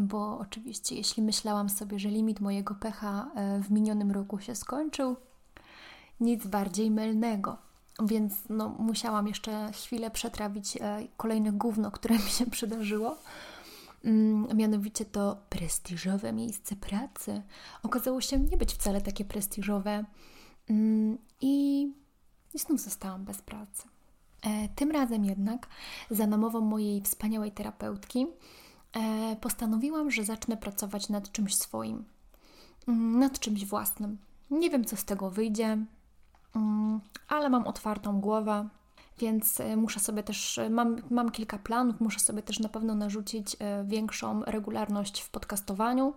bo oczywiście jeśli myślałam sobie, że limit mojego pecha e, w minionym roku się skończył, nic bardziej mylnego. Więc no, musiałam jeszcze chwilę przetrawić e, kolejne gówno, które mi się przydarzyło. Mm, mianowicie to prestiżowe miejsce pracy. Okazało się nie być wcale takie prestiżowe. Mm, I znów zostałam bez pracy. E, tym razem jednak, za namową mojej wspaniałej terapeutki, postanowiłam, że zacznę pracować nad czymś swoim, mm, nad czymś własnym. Nie wiem, co z tego wyjdzie, mm, ale mam otwartą głowę, więc e, muszę sobie też, mam, mam kilka planów, muszę sobie też na pewno narzucić większą regularność w podcastowaniu.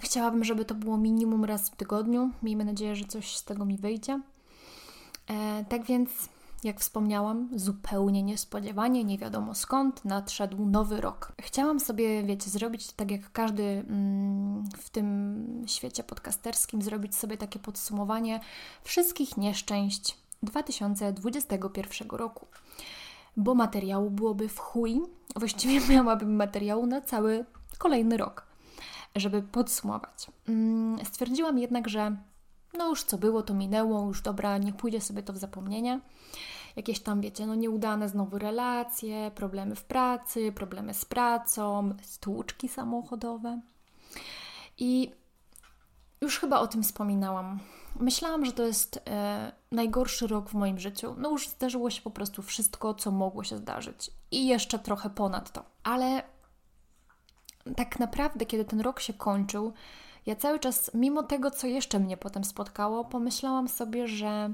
Chciałabym, żeby to było minimum raz w tygodniu. Miejmy nadzieję, że coś z tego mi wyjdzie. E, tak więc, jak wspomniałam, zupełnie niespodziewanie, nie wiadomo skąd, nadszedł nowy rok. Chciałam sobie, wiecie, zrobić tak jak każdy mm, w tym świecie podcasterskim, zrobić sobie takie podsumowanie wszystkich nieszczęść 2021 roku. Bo materiału byłoby w chuj, właściwie miałabym materiału na cały kolejny rok, żeby podsumować. Mm, stwierdziłam jednak, że no już co było, to minęło, już dobra, nie pójdzie sobie to w zapomnienie. Jakieś tam, wiecie, no nieudane znowu relacje, problemy w pracy, problemy z pracą, stłuczki samochodowe. I już chyba o tym wspominałam. Myślałam, że to jest e, najgorszy rok w moim życiu. No już zdarzyło się po prostu wszystko, co mogło się zdarzyć. I jeszcze trochę ponad to. Ale tak naprawdę, kiedy ten rok się kończył, ja cały czas, mimo tego, co jeszcze mnie potem spotkało, pomyślałam sobie, że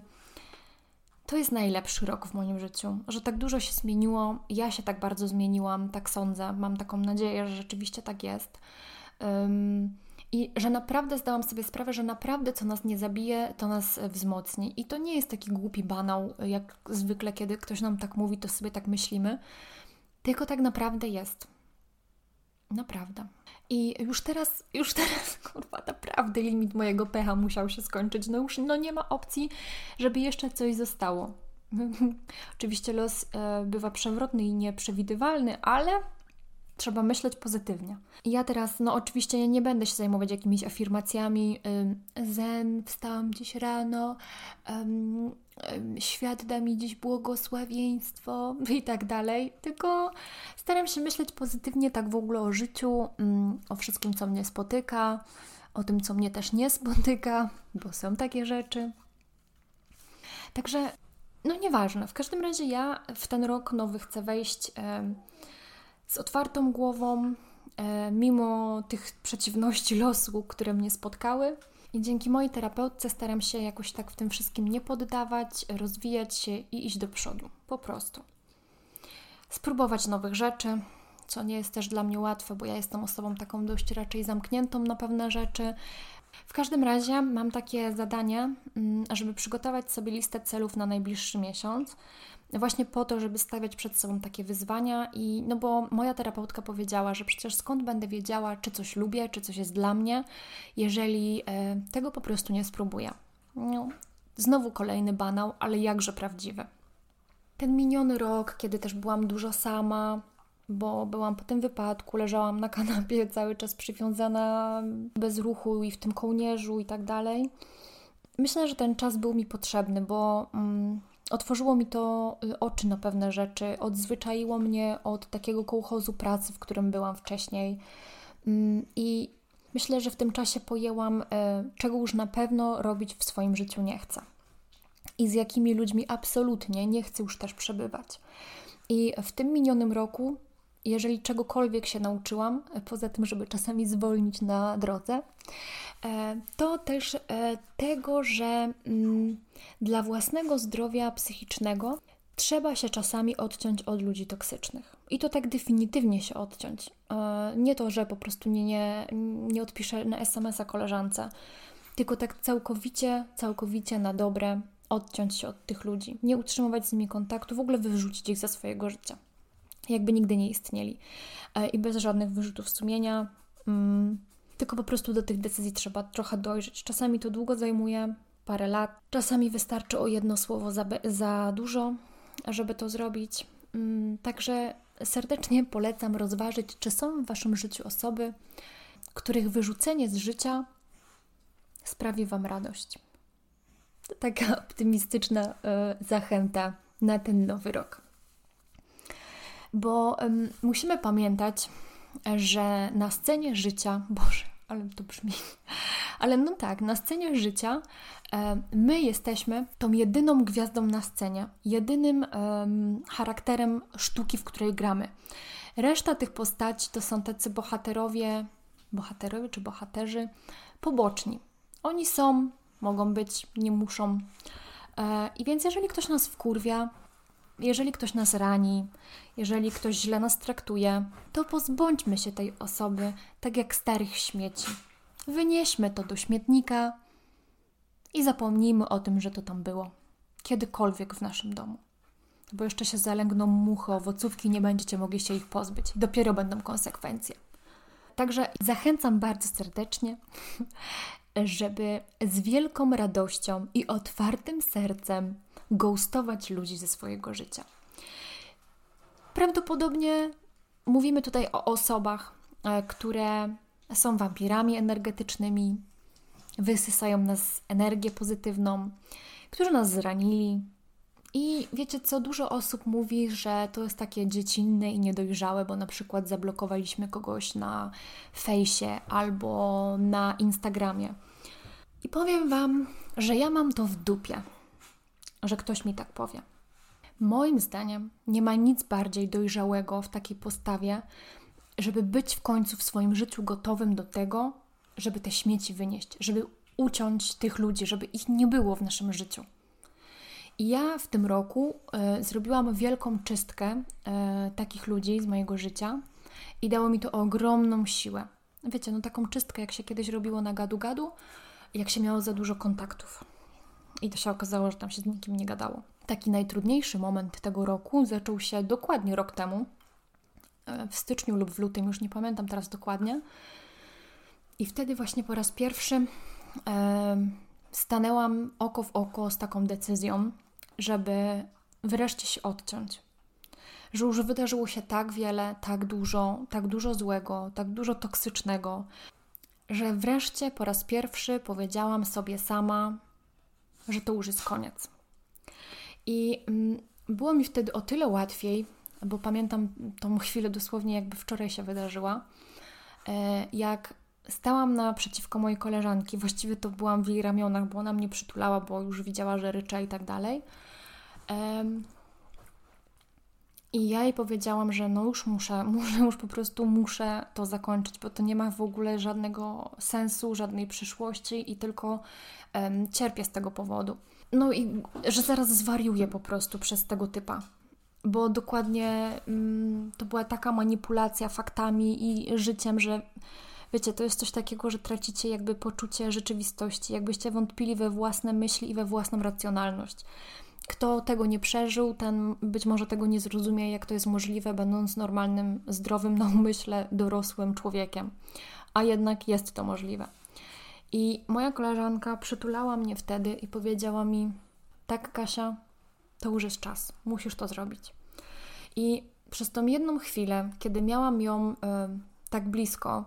to jest najlepszy rok w moim życiu, że tak dużo się zmieniło, ja się tak bardzo zmieniłam, tak sądzę, mam taką nadzieję, że rzeczywiście tak jest. Um, i że naprawdę zdałam sobie sprawę, że naprawdę co nas nie zabije, to nas wzmocni. I to nie jest taki głupi banał, jak zwykle, kiedy ktoś nam tak mówi, to sobie tak myślimy, tylko tak naprawdę jest. Naprawdę. I już teraz, już teraz, kurwa, naprawdę limit mojego pecha musiał się skończyć. No już no nie ma opcji, żeby jeszcze coś zostało. Oczywiście los e, bywa przewrotny i nieprzewidywalny, ale trzeba myśleć pozytywnie. Ja teraz, no oczywiście nie będę się zajmować jakimiś afirmacjami zen, wstałam dziś rano, um, świat da mi dziś błogosławieństwo i tak dalej, tylko staram się myśleć pozytywnie tak w ogóle o życiu, um, o wszystkim, co mnie spotyka, o tym, co mnie też nie spotyka, bo są takie rzeczy. Także, no nieważne, w każdym razie ja w ten rok nowy chcę wejść z otwartą głową, mimo tych przeciwności losu, które mnie spotkały. I dzięki mojej terapeutce staram się jakoś tak w tym wszystkim nie poddawać, rozwijać się i iść do przodu. Po prostu. Spróbować nowych rzeczy, co nie jest też dla mnie łatwe, bo ja jestem osobą taką dość raczej zamkniętą na pewne rzeczy. W każdym razie mam takie zadanie, mm, żeby przygotować sobie listę celów na najbliższy miesiąc. Właśnie po to, żeby stawiać przed sobą takie wyzwania, i no bo moja terapeutka powiedziała, że przecież skąd będę wiedziała, czy coś lubię, czy coś jest dla mnie, jeżeli e, tego po prostu nie spróbuję. No, znowu kolejny banał, ale jakże prawdziwy. Ten miniony rok, kiedy też byłam dużo sama, bo byłam po tym wypadku, leżałam na kanapie cały czas przywiązana bez ruchu i w tym kołnierzu i tak dalej. Myślę, że ten czas był mi potrzebny, bo mm, otworzyło mi to y, oczy na pewne rzeczy, odzwyczaiło mnie od takiego kołchozu pracy, w którym byłam wcześniej. Mm, I myślę, że w tym czasie pojęłam, y, czego już na pewno robić w swoim życiu nie chcę. I z jakimi ludźmi absolutnie nie chcę już też przebywać. I w tym minionym roku jeżeli czegokolwiek się nauczyłam, e, poza tym, żeby czasami zwolnić na drodze, e, to też e, tego, że mm, dla własnego zdrowia psychicznego trzeba się czasami odciąć od ludzi toksycznych. I to tak definitywnie się odciąć. Nie to, że po prostu nie, nie, nie odpiszę na SMS-a koleżance, tylko tak całkowicie, całkowicie na dobre odciąć się od tych ludzi. Nie utrzymywać z nimi kontaktu, w ogóle wyrzucić ich ze swojego życia jakby nigdy nie istnieli. E, I bez żadnych wyrzutów sumienia, mm, tylko po prostu do tych decyzji trzeba trochę dojrzeć. Czasami to długo zajmuje, parę lat, czasami wystarczy o jedno słowo za, za dużo, żeby to zrobić. Mm, także serdecznie polecam rozważyć, czy są w Waszym życiu osoby, których wyrzucenie z życia sprawi Wam radość. To taka optymistyczna y, zachęta na ten nowy rok bo um, musimy pamiętać, że na scenie życia, Boże, ale to brzmi, ale no tak, na scenie życia my jesteśmy tą jedyną gwiazdą na scenie, jedynym um, charakterem sztuki, w której gramy. Reszta tych postaci to są tacy bohaterowie, bohaterowie czy bohaterzy poboczni. Oni są, mogą być, nie muszą. E, I więc jeżeli ktoś nas wkurwia, jeżeli ktoś nas rani, jeżeli ktoś źle nas traktuje, to pozbądźmy się tej osoby, tak jak starych śmieci. Wynieśmy to do śmietnika i zapomnijmy o tym, że to tam było. Kiedykolwiek w naszym domu. Bo jeszcze się zalęgną muchy, owocówki, nie będziecie mogli się ich pozbyć. Dopiero będą konsekwencje. Także zachęcam bardzo serdecznie, żeby z wielką radością i otwartym sercem ghostować ludzi ze swojego życia. Prawdopodobnie mówimy tutaj o osobach, e, które są wampirami energetycznymi, wysysają nas energię pozytywną, którzy nas zranili. I wiecie co, dużo osób mówi, że to jest takie dziecinne i niedojrzałe, bo na przykład zablokowaliśmy kogoś na fejsie albo na Instagramie. I powiem Wam, że ja mam to w dupie że ktoś mi tak powie. Moim zdaniem nie ma nic bardziej dojrzałego w takiej postawie, żeby być w końcu w swoim życiu gotowym do tego, żeby te śmieci wynieść, żeby uciąć tych ludzi, żeby ich nie było w naszym życiu. I ja w tym roku y, zrobiłam wielką czystkę y, takich ludzi z mojego życia i dało mi to ogromną siłę. Wiecie, no taką czystkę, jak się kiedyś robiło na gadu-gadu, jak się miało za dużo kontaktów. I to się okazało, że tam się z nikim nie gadało. Taki najtrudniejszy moment tego roku zaczął się dokładnie rok temu, e, w styczniu lub w lutym, już nie pamiętam teraz dokładnie. I wtedy właśnie po raz pierwszy e, stanęłam oko w oko z taką decyzją, żeby wreszcie się odciąć. Że już wydarzyło się tak wiele, tak dużo, tak dużo złego, tak dużo toksycznego, że wreszcie po raz pierwszy powiedziałam sobie sama, że to już jest koniec. I mm, było mi wtedy o tyle łatwiej, bo pamiętam tą chwilę dosłownie, jakby wczoraj się wydarzyła, e, jak stałam naprzeciwko mojej koleżanki, właściwie to byłam w jej ramionach, bo ona mnie przytulała, bo już widziała, że ryczę i tak dalej. I ja jej powiedziałam, że no już muszę, muszę, już po prostu muszę to zakończyć, bo to nie ma w ogóle żadnego sensu, żadnej przyszłości i tylko um, cierpię z tego powodu. No i że zaraz zwariuję po prostu przez tego typa. Bo dokładnie um, to była taka manipulacja faktami i życiem, że Wiecie, to jest coś takiego, że tracicie jakby poczucie rzeczywistości, jakbyście wątpili we własne myśli i we własną racjonalność. Kto tego nie przeżył, ten być może tego nie zrozumie, jak to jest możliwe, będąc normalnym, zdrowym na umyśle, dorosłym człowiekiem. A jednak jest to możliwe. I moja koleżanka przytulała mnie wtedy i powiedziała mi: Tak, Kasia, to już jest czas, musisz to zrobić. I przez tą jedną chwilę, kiedy miałam ją y, tak blisko,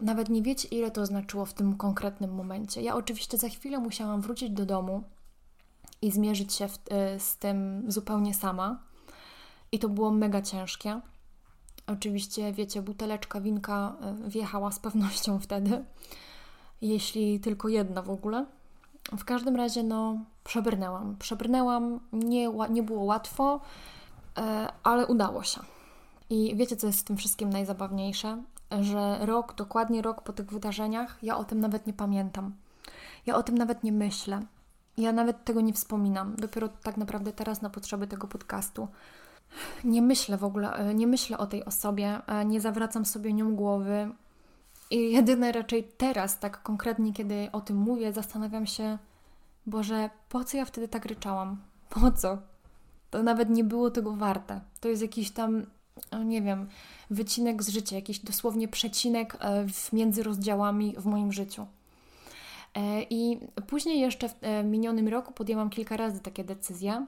nawet nie wiecie, ile to znaczyło w tym konkretnym momencie. Ja oczywiście za chwilę musiałam wrócić do domu i zmierzyć się w, y, z tym zupełnie sama. I to było mega ciężkie. Oczywiście, wiecie, buteleczka winka y, wjechała z pewnością wtedy, jeśli tylko jedna w ogóle. W każdym razie, no, przebrnęłam. Przebrnęłam, nie, nie było łatwo, e, ale udało się. I wiecie, co jest w tym wszystkim najzabawniejsze? Że rok, dokładnie rok po tych wydarzeniach, ja o tym nawet nie pamiętam. Ja o tym nawet nie myślę. Ja nawet tego nie wspominam. Dopiero tak naprawdę teraz na potrzeby tego podcastu. Nie myślę w ogóle, e, nie myślę o tej osobie, e, nie zawracam sobie nią głowy. I jedyne raczej teraz, tak konkretnie, kiedy o tym mówię, zastanawiam się, Boże, po co ja wtedy tak ryczałam? Po co? To nawet nie było tego warte. To jest jakiś tam, nie wiem, wycinek z życia, jakiś dosłownie przecinek e, między rozdziałami w moim życiu. E, I później jeszcze w e, minionym roku podjęłam kilka razy takie decyzje,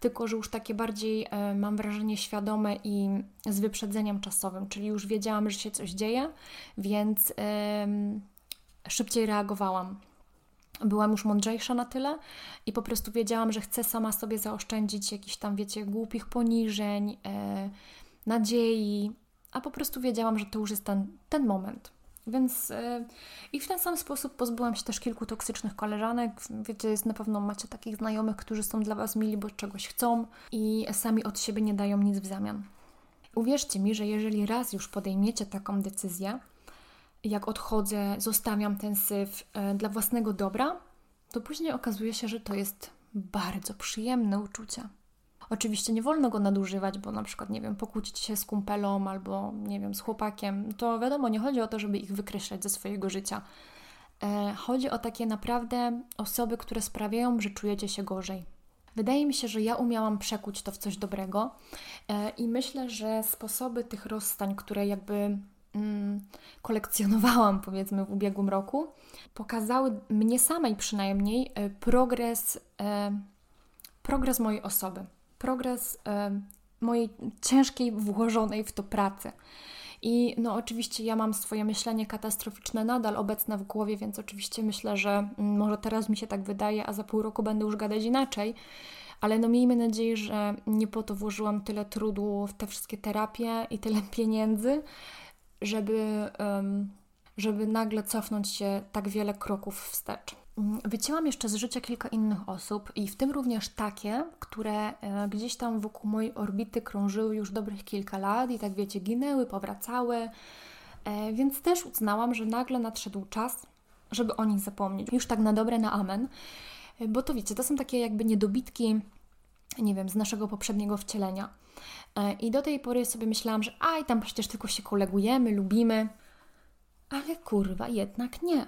tylko że już takie bardziej, mam wrażenie, świadome i z wyprzedzeniem czasowym, czyli już wiedziałam, że się coś dzieje, więc szybciej reagowałam byłam już mądrzejsza na tyle i po prostu wiedziałam, że chcę sama sobie zaoszczędzić jakichś tam, wiecie, głupich poniżeń, e, nadziei, a po prostu wiedziałam, że to już jest ten, ten moment. Więc e, i w ten sam sposób pozbyłam się też kilku toksycznych koleżanek. Wiecie, jest na pewno macie takich znajomych, którzy są dla Was mili, bo czegoś chcą i sami od siebie nie dają nic w zamian. Uwierzcie mi, że jeżeli raz już podejmiecie taką decyzję, jak odchodzę, zostawiam ten syf e, dla własnego dobra, to później okazuje się, że to jest bardzo przyjemne uczucie. Oczywiście nie wolno go nadużywać, bo na przykład, nie wiem, pokłócić się z kumpelą albo, nie wiem, z chłopakiem. To wiadomo, nie chodzi o to, żeby ich wykreślać ze swojego życia. E, chodzi o takie naprawdę osoby, które sprawiają, że czujecie się gorzej. Wydaje mi się, że ja umiałam przekuć to w coś dobrego e, i myślę, że sposoby tych rozstań, które jakby Mm, kolekcjonowałam, powiedzmy, w ubiegłym roku, pokazały mnie samej przynajmniej e, progres, progres mojej osoby, progres e, mojej ciężkiej, włożonej w to pracy. I no oczywiście ja mam swoje myślenie katastroficzne nadal obecne w głowie, więc oczywiście myślę, że mm, może teraz mi się tak wydaje, a za pół roku będę już gadać inaczej. Ale no miejmy nadzieję, że nie po to włożyłam tyle trudu w te wszystkie terapie i tyle pieniędzy, żeby, żeby nagle cofnąć się tak wiele kroków wstecz. Mm, wycięłam jeszcze z życia kilka innych osób, i w tym również takie, które e, gdzieś tam wokół mojej orbity krążyły już dobrych kilka lat i tak wiecie, ginęły, powracały. E, więc też uznałam, że nagle nadszedł czas, żeby o nich zapomnieć. Już tak na dobre, na amen. E, bo to wiecie, to są takie jakby niedobitki, nie wiem, z naszego poprzedniego wcielenia. I do tej pory sobie myślałam, że aj, tam przecież tylko się kolegujemy, lubimy. Ale kurwa, jednak nie.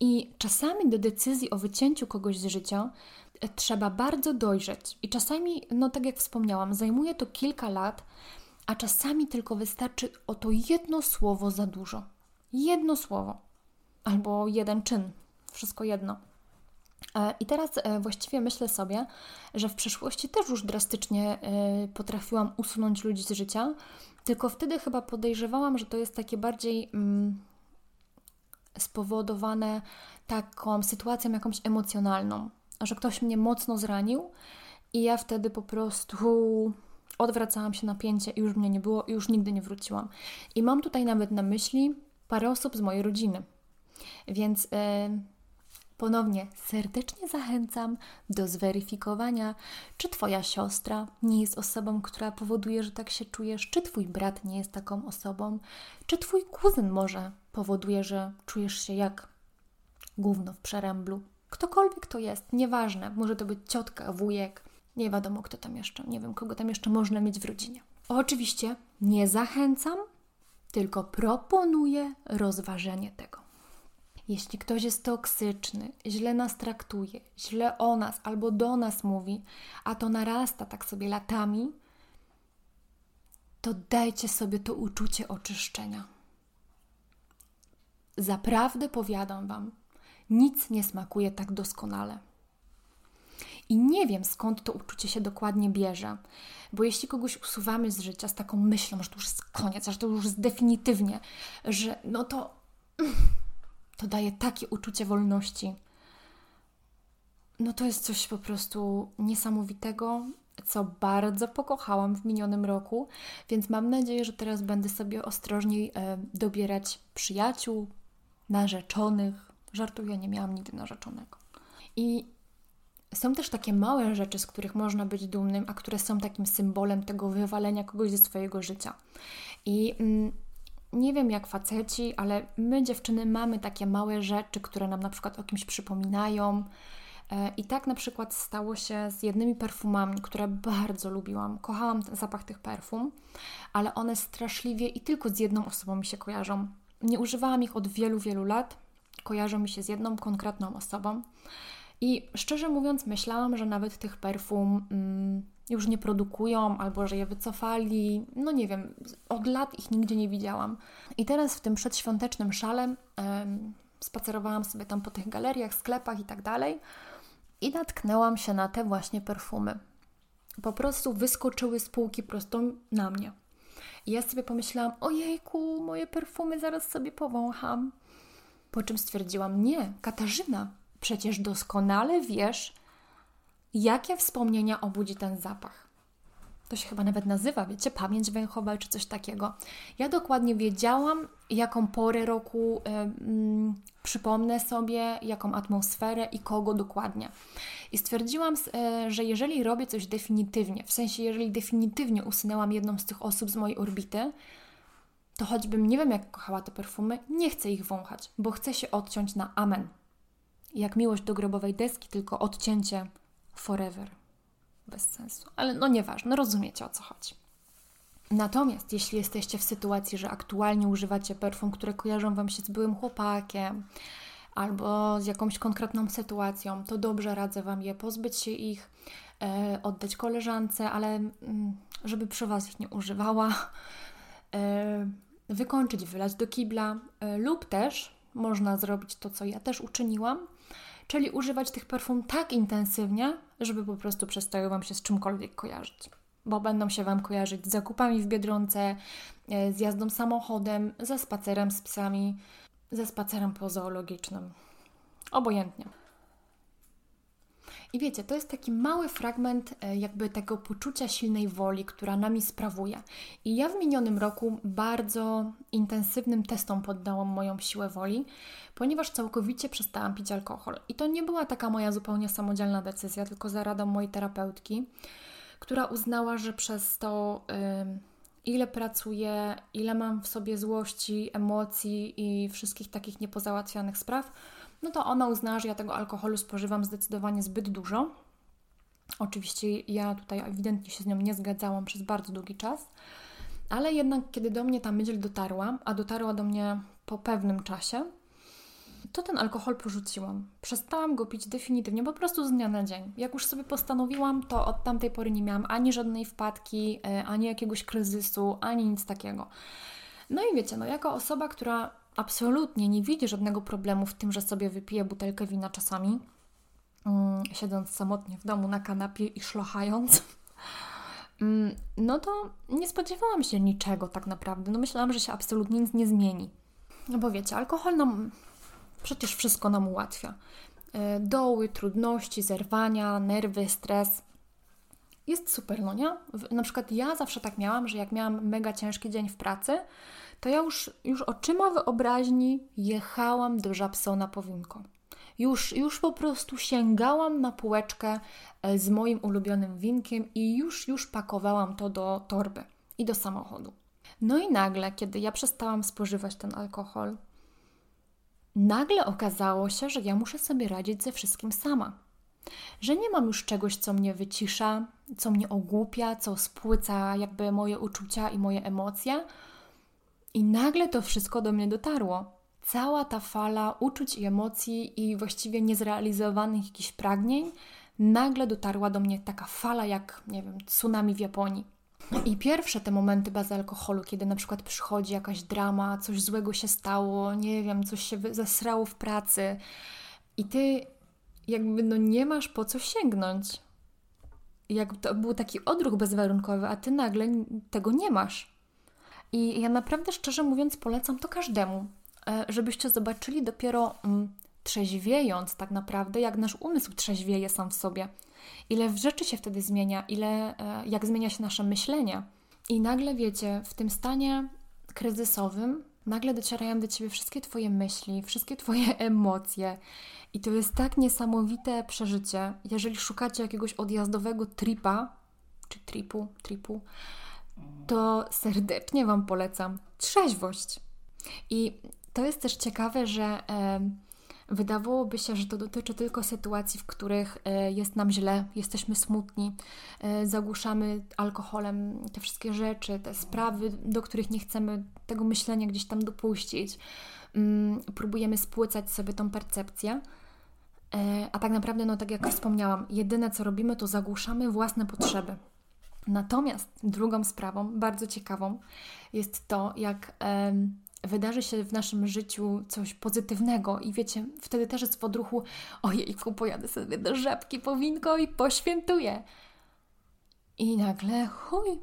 I czasami do decyzji o wycięciu kogoś z życia e, trzeba bardzo dojrzeć. I czasami, no tak jak wspomniałam, zajmuje to kilka lat, a czasami tylko wystarczy o to jedno słowo za dużo. Jedno słowo. Albo jeden czyn. Wszystko jedno. E, I teraz e, właściwie myślę sobie, że w przeszłości też już drastycznie potrafiłam usunąć ludzi z życia, tylko wtedy chyba podejrzewałam, że to jest takie bardziej mm, spowodowane taką sytuacją jakąś emocjonalną, że ktoś mnie mocno zranił i ja wtedy po prostu odwracałam się napięcie i już mnie nie było i już nigdy nie wróciłam. I mam tutaj nawet na myśli parę osób z mojej rodziny. Więc. Yy, Ponownie serdecznie zachęcam do zweryfikowania, czy Twoja siostra nie jest osobą, która powoduje, że tak się czujesz, czy Twój brat nie jest taką osobą, czy Twój kuzyn może powoduje, że czujesz się jak gówno w przeręblu. Ktokolwiek to jest, nieważne, może to być ciotka, wujek, nie wiadomo kto tam jeszcze, nie wiem kogo tam jeszcze można mieć w rodzinie. Oczywiście nie zachęcam tylko proponuję rozważenie tego. Jeśli ktoś jest toksyczny, źle nas traktuje, źle o nas albo do nas mówi, a to narasta tak sobie latami, to dajcie sobie to uczucie oczyszczenia. Zaprawdę powiadam Wam, nic nie smakuje tak doskonale. I nie wiem skąd to uczucie się dokładnie bierze, bo jeśli kogoś usuwamy z życia z taką myślą, że to już jest koniec, że to już jest definitywnie, że no to, to daje takie uczucie wolności. No to jest coś po prostu niesamowitego, co bardzo pokochałam w minionym roku, więc mam nadzieję, że teraz będę sobie ostrożniej e, dobierać przyjaciół, narzeczonych. Żartuję, nie miałam nigdy narzeczonego. I są też takie małe rzeczy, z których można być dumnym, a które są takim symbolem tego wywalenia kogoś ze swojego życia. I mm, nie wiem jak faceci, ale my dziewczyny mamy takie małe rzeczy, które nam na przykład o kimś przypominają. E, I tak na przykład stało się z jednymi perfumami, które bardzo lubiłam. Kochałam zapach tych perfum, ale one straszliwie i tylko z jedną osobą mi się kojarzą. Nie używałam ich od wielu, wielu lat. Kojarzą mi się z jedną konkretną osobą. I szczerze mówiąc, myślałam, że nawet tych perfum mm, już nie produkują, albo że je wycofali. No nie wiem, od lat ich nigdzie nie widziałam. I teraz w tym przedświątecznym szale spacerowałam sobie tam po tych galeriach, sklepach i tak dalej i natknęłam się na te właśnie perfumy. Po prostu wyskoczyły z półki prosto na mnie. I ja sobie pomyślałam, ojejku, moje perfumy zaraz sobie powącham. Po czym stwierdziłam, nie, Katarzyna, przecież doskonale wiesz, jakie wspomnienia obudzi ten zapach. To się chyba nawet nazywa, wiecie, pamięć węchowa czy coś takiego. Ja dokładnie wiedziałam, jaką porę roku y, przypomnę sobie, jaką atmosferę i kogo dokładnie. I stwierdziłam, y, że jeżeli robię coś definitywnie, w sensie jeżeli definitywnie usunęłam jedną z tych osób z mojej orbity, to choćbym nie wiem, jak kochała te perfumy, nie chcę ich wąchać, bo chcę się odciąć na amen. Jak miłość do grobowej deski, tylko odcięcie forever. Bez sensu. Ale no nieważne, rozumiecie o co chodzi. Natomiast jeśli jesteście w sytuacji, że aktualnie używacie perfum, które kojarzą Wam się z byłym chłopakiem albo z jakąś konkretną sytuacją, to dobrze radzę Wam je pozbyć się ich, e, oddać koleżance, ale mm, żeby przy Was ich nie używała, e, wykończyć, wylać do kibla e, lub też można zrobić to, co ja też uczyniłam, czyli używać tych perfum tak intensywnie, żeby po prostu przestały Wam się z czymkolwiek kojarzyć. Bo będą się Wam kojarzyć z zakupami w Biedronce, e, z jazdą samochodem, ze spacerem z psami, ze spacerem pozoologicznym. Obojętnie. I wiecie, to jest taki mały fragment e, jakby tego poczucia silnej woli, która nami sprawuje. I ja w minionym roku bardzo intensywnym testom poddałam moją siłę woli, ponieważ całkowicie przestałam pić alkohol. I to nie była taka moja zupełnie samodzielna decyzja, tylko za radą mojej terapeutki, która uznała, że przez to, yy, ile pracuję, ile mam w sobie złości, emocji i wszystkich takich niepozałatwianych spraw, no to ona uznała, że ja tego alkoholu spożywam zdecydowanie zbyt dużo. Oczywiście ja tutaj ewidentnie się z nią nie zgadzałam przez bardzo długi czas, ale jednak kiedy do mnie ta myśl dotarła, a dotarła do mnie po pewnym czasie, to ten alkohol porzuciłam. Przestałam go pić definitywnie, po prostu z dnia na dzień. Jak już sobie postanowiłam, to od tamtej pory nie miałam ani żadnej wpadki, e, ani jakiegoś kryzysu, ani nic takiego. No i wiecie, no jako osoba, która absolutnie nie widzi żadnego problemu w tym, że sobie wypije butelkę wina czasami, mm, siedząc samotnie w domu na kanapie i szlochając, mm, no to nie spodziewałam się niczego tak naprawdę. No myślałam, że się absolutnie nic nie zmieni. No bo wiecie, alkohol nam przecież wszystko nam ułatwia. E, doły, trudności, zerwania, nerwy, stres. Jest super, no nie? Na przykład ja zawsze tak miałam, że jak miałam mega ciężki dzień w pracy, to ja już, już oczyma wyobraźni jechałam do Żabsona po winko. Już, już po prostu sięgałam na półeczkę e, z moim ulubionym winkiem i już, już pakowałam to do torby i do samochodu. No i nagle, kiedy ja przestałam spożywać ten alkohol, nagle okazało się, że ja muszę sobie radzić ze wszystkim sama. Że nie mam już czegoś, co mnie wycisza, co mnie ogłupia, co spłyca jakby moje uczucia i moje emocje, I nagle to wszystko do mnie dotarło. Cała ta fala uczuć i emocji i właściwie niezrealizowanych jakichś pragnień, nagle dotarła do mnie taka fala jak, nie wiem, tsunami w Japonii. I pierwsze te momenty bez alkoholu, kiedy na przykład przychodzi jakaś drama, coś złego się stało, nie wiem, coś się zesrało w pracy i ty jakby no nie masz po co sięgnąć. Jak to był taki odruch bezwarunkowy, a ty nagle tego nie masz. I ja naprawdę szczerze mówiąc polecam to każdemu, e, żebyście zobaczyli dopiero mm, trzeźwiejąc tak naprawdę, jak nasz umysł trzeźwieje sam w sobie. Ile rzeczy się wtedy zmienia, ile, e, jak zmienia się nasze myślenie. I nagle wiecie, w tym stanie kryzysowym nagle docierają do ciebie wszystkie Twoje myśli, wszystkie Twoje emocje. I to jest tak niesamowite przeżycie. Jeżeli szukacie jakiegoś odjazdowego tripa, czy tripu, tripu, to serdecznie Wam polecam trzeźwość. I to jest też ciekawe, że wydawałoby się, że to dotyczy tylko sytuacji, w których e, jest nam źle, jesteśmy smutni, e, zagłuszamy alkoholem te wszystkie rzeczy, te sprawy, do których nie chcemy tego myślenia gdzieś tam dopuścić. Mm, próbujemy spłycać sobie tą percepcję. E, a tak naprawdę, no tak jak wspomniałam, jedyne co robimy, to zagłuszamy własne potrzeby. Natomiast drugą sprawą, bardzo ciekawą, jest to, jak wydarzy się w naszym życiu coś pozytywnego i wiecie, wtedy też jest w odruchu ojejku, pojadę sobie do żabki po winko i poświętuję. I nagle chuj.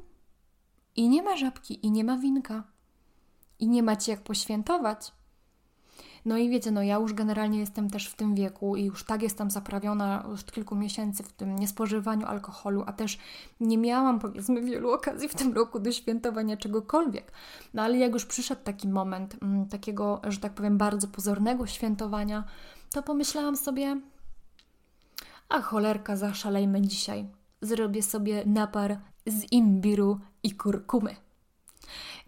I nie ma żabki, i nie ma winka. I nie macie jak poświętować. No i wiecie, no ja już generalnie jestem też w tym wieku i już tak jestem zaprawiona od kilku miesięcy w tym niespożywaniu alkoholu, a też nie miałam powiedzmy wielu okazji w tym roku do świętowania czegokolwiek. No ale jak już przyszedł taki moment m, mm, takiego, że tak powiem, bardzo pozornego świętowania, to pomyślałam sobie, a cholerka, zaszalejmy dzisiaj. Zrobię sobie napar z imbiru i kurkumy.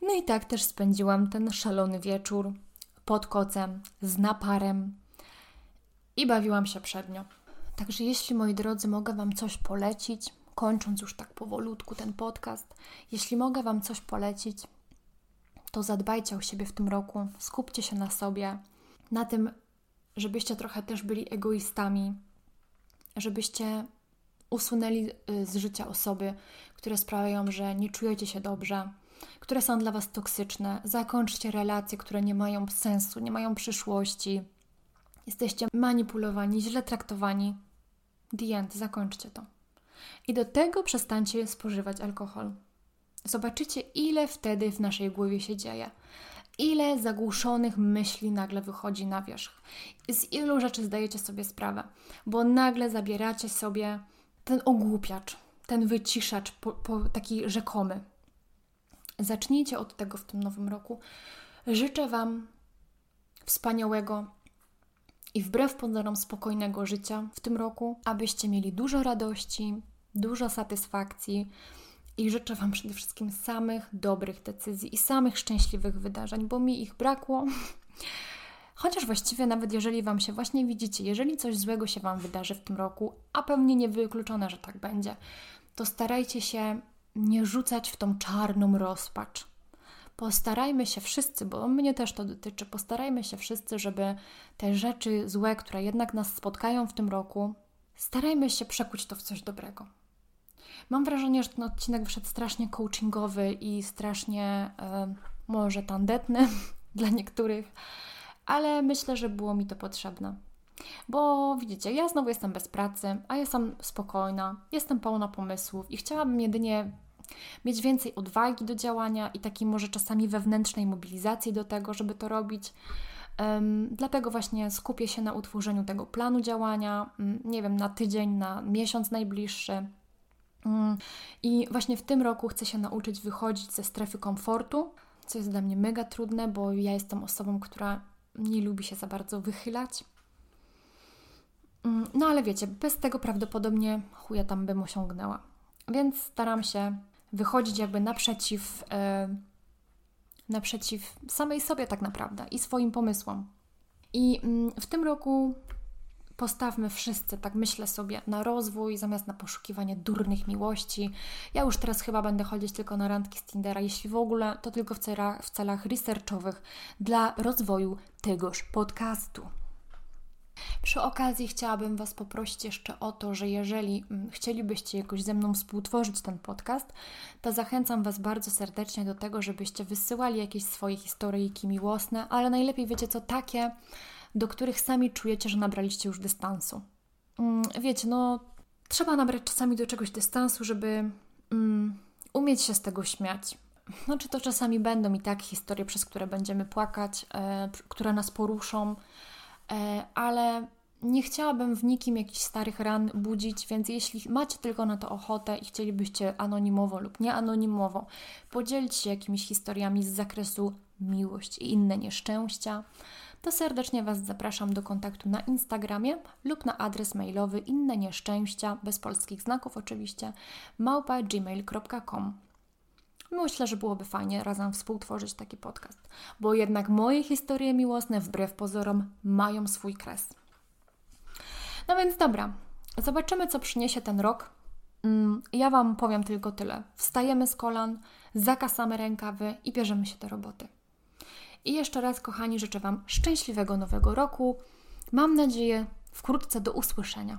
No i tak też spędziłam ten szalony wieczór pod kocem, z naparem i bawiłam się przednio. Także jeśli, moi drodzy, mogę Wam coś polecić, kończąc już tak powolutku ten podcast, jeśli mogę Wam coś polecić, to zadbajcie o siebie w tym roku, skupcie się na sobie, na tym, żebyście trochę też byli egoistami, żebyście usunęli y, z życia osoby, które sprawiają, że nie czujecie się dobrze, które są dla Was toksyczne. Zakończcie relacje, które nie mają sensu, nie mają przyszłości. Jesteście manipulowani, źle traktowani. The end, zakończcie to. I do tego przestańcie spożywać alkohol. Zobaczycie, ile wtedy w naszej głowie się dzieje. Ile zagłuszonych myśli nagle wychodzi na wierzch. Z ilu rzeczy zdajecie sobie sprawę, bo nagle zabieracie sobie ten ogłupiacz, ten wyciszacz po, po taki rzekomy, Zacznijcie od tego w tym nowym roku. Życzę Wam wspaniałego i wbrew pozorom spokojnego życia w tym roku, abyście mieli dużo radości, dużo satysfakcji i życzę Wam przede wszystkim samych dobrych decyzji i samych szczęśliwych wydarzeń, bo mi ich brakło. Chociaż właściwie nawet jeżeli Wam się właśnie widzicie, jeżeli coś złego się Wam wydarzy w tym roku, a pewnie niewykluczone, że tak będzie, to starajcie się nie rzucać w tą czarną rozpacz. Postarajmy się wszyscy, bo mnie też to dotyczy, postarajmy się wszyscy, żeby te rzeczy złe, które jednak nas spotkają w tym roku, starajmy się przekuć to w coś dobrego. Mam wrażenie, że ten odcinek wyszedł strasznie coachingowy i strasznie e, może tandetny dla niektórych, ale myślę, że było mi to potrzebne. Bo widzicie, ja znowu jestem bez pracy, a jestem spokojna, jestem pełna pomysłów i chciałabym jedynie mieć więcej odwagi do działania i takiej może czasami wewnętrznej mobilizacji do tego, żeby to robić. Um, dlatego właśnie skupię się na utworzeniu tego planu działania, um, nie wiem, na tydzień, na miesiąc najbliższy. Um, I właśnie w tym roku chcę się nauczyć wychodzić ze strefy komfortu, co jest dla mnie mega trudne, bo ja jestem osobą, która nie lubi się za bardzo wychylać. Mm, no ale wiecie, bez tego prawdopodobnie chuja tam bym osiągnęła. Więc staram się wychodzić jakby naprzeciw, yy, naprzeciw samej sobie tak naprawdę i swoim pomysłom. I yy, w tym roku postawmy wszyscy, tak myślę sobie, na rozwój zamiast na poszukiwanie durnych miłości. Ja już teraz chyba będę chodzić tylko na randki z Tindera, jeśli w ogóle, to tylko w celach, w celach researchowych dla rozwoju tegoż podcastu. Przy okazji chciałabym Was poprosić jeszcze o to, że jeżeli mm, chcielibyście jakoś ze mną współtworzyć ten podcast, to zachęcam Was bardzo serdecznie do tego, żebyście wysyłali jakieś swoje historyjki miłosne, ale najlepiej wiecie co, takie, do których sami czujecie, że nabraliście już dystansu. Mm, wiecie, no trzeba nabrać czasami do czegoś dystansu, żeby um, umieć się z tego śmiać. No, czy to czasami będą i tak historie, przez które będziemy płakać, e, które nas poruszą, ale nie chciałabym w nikim jakichś starych ran budzić, więc jeśli macie tylko na to ochotę i chcielibyście anonimowo lub nieanonimowo podzielić się jakimiś historiami z zakresu miłość i inne nieszczęścia, to serdecznie Was zapraszam do kontaktu na Instagramie lub na adres mailowy inne nieszczęścia, bez polskich znaków oczywiście, małpa gmail.com. Myślę, że byłoby fajnie razem współtworzyć taki podcast, bo jednak moje historie miłosne, wbrew pozorom, mają swój kres. No więc dobra, zobaczymy, co przyniesie ten rok. Mm, ja Wam powiem tylko tyle. Wstajemy z kolan, zakasamy rękawy i bierzemy się do roboty. I jeszcze raz, kochani, życzę Wam szczęśliwego nowego roku. Mam nadzieję, wkrótce do usłyszenia.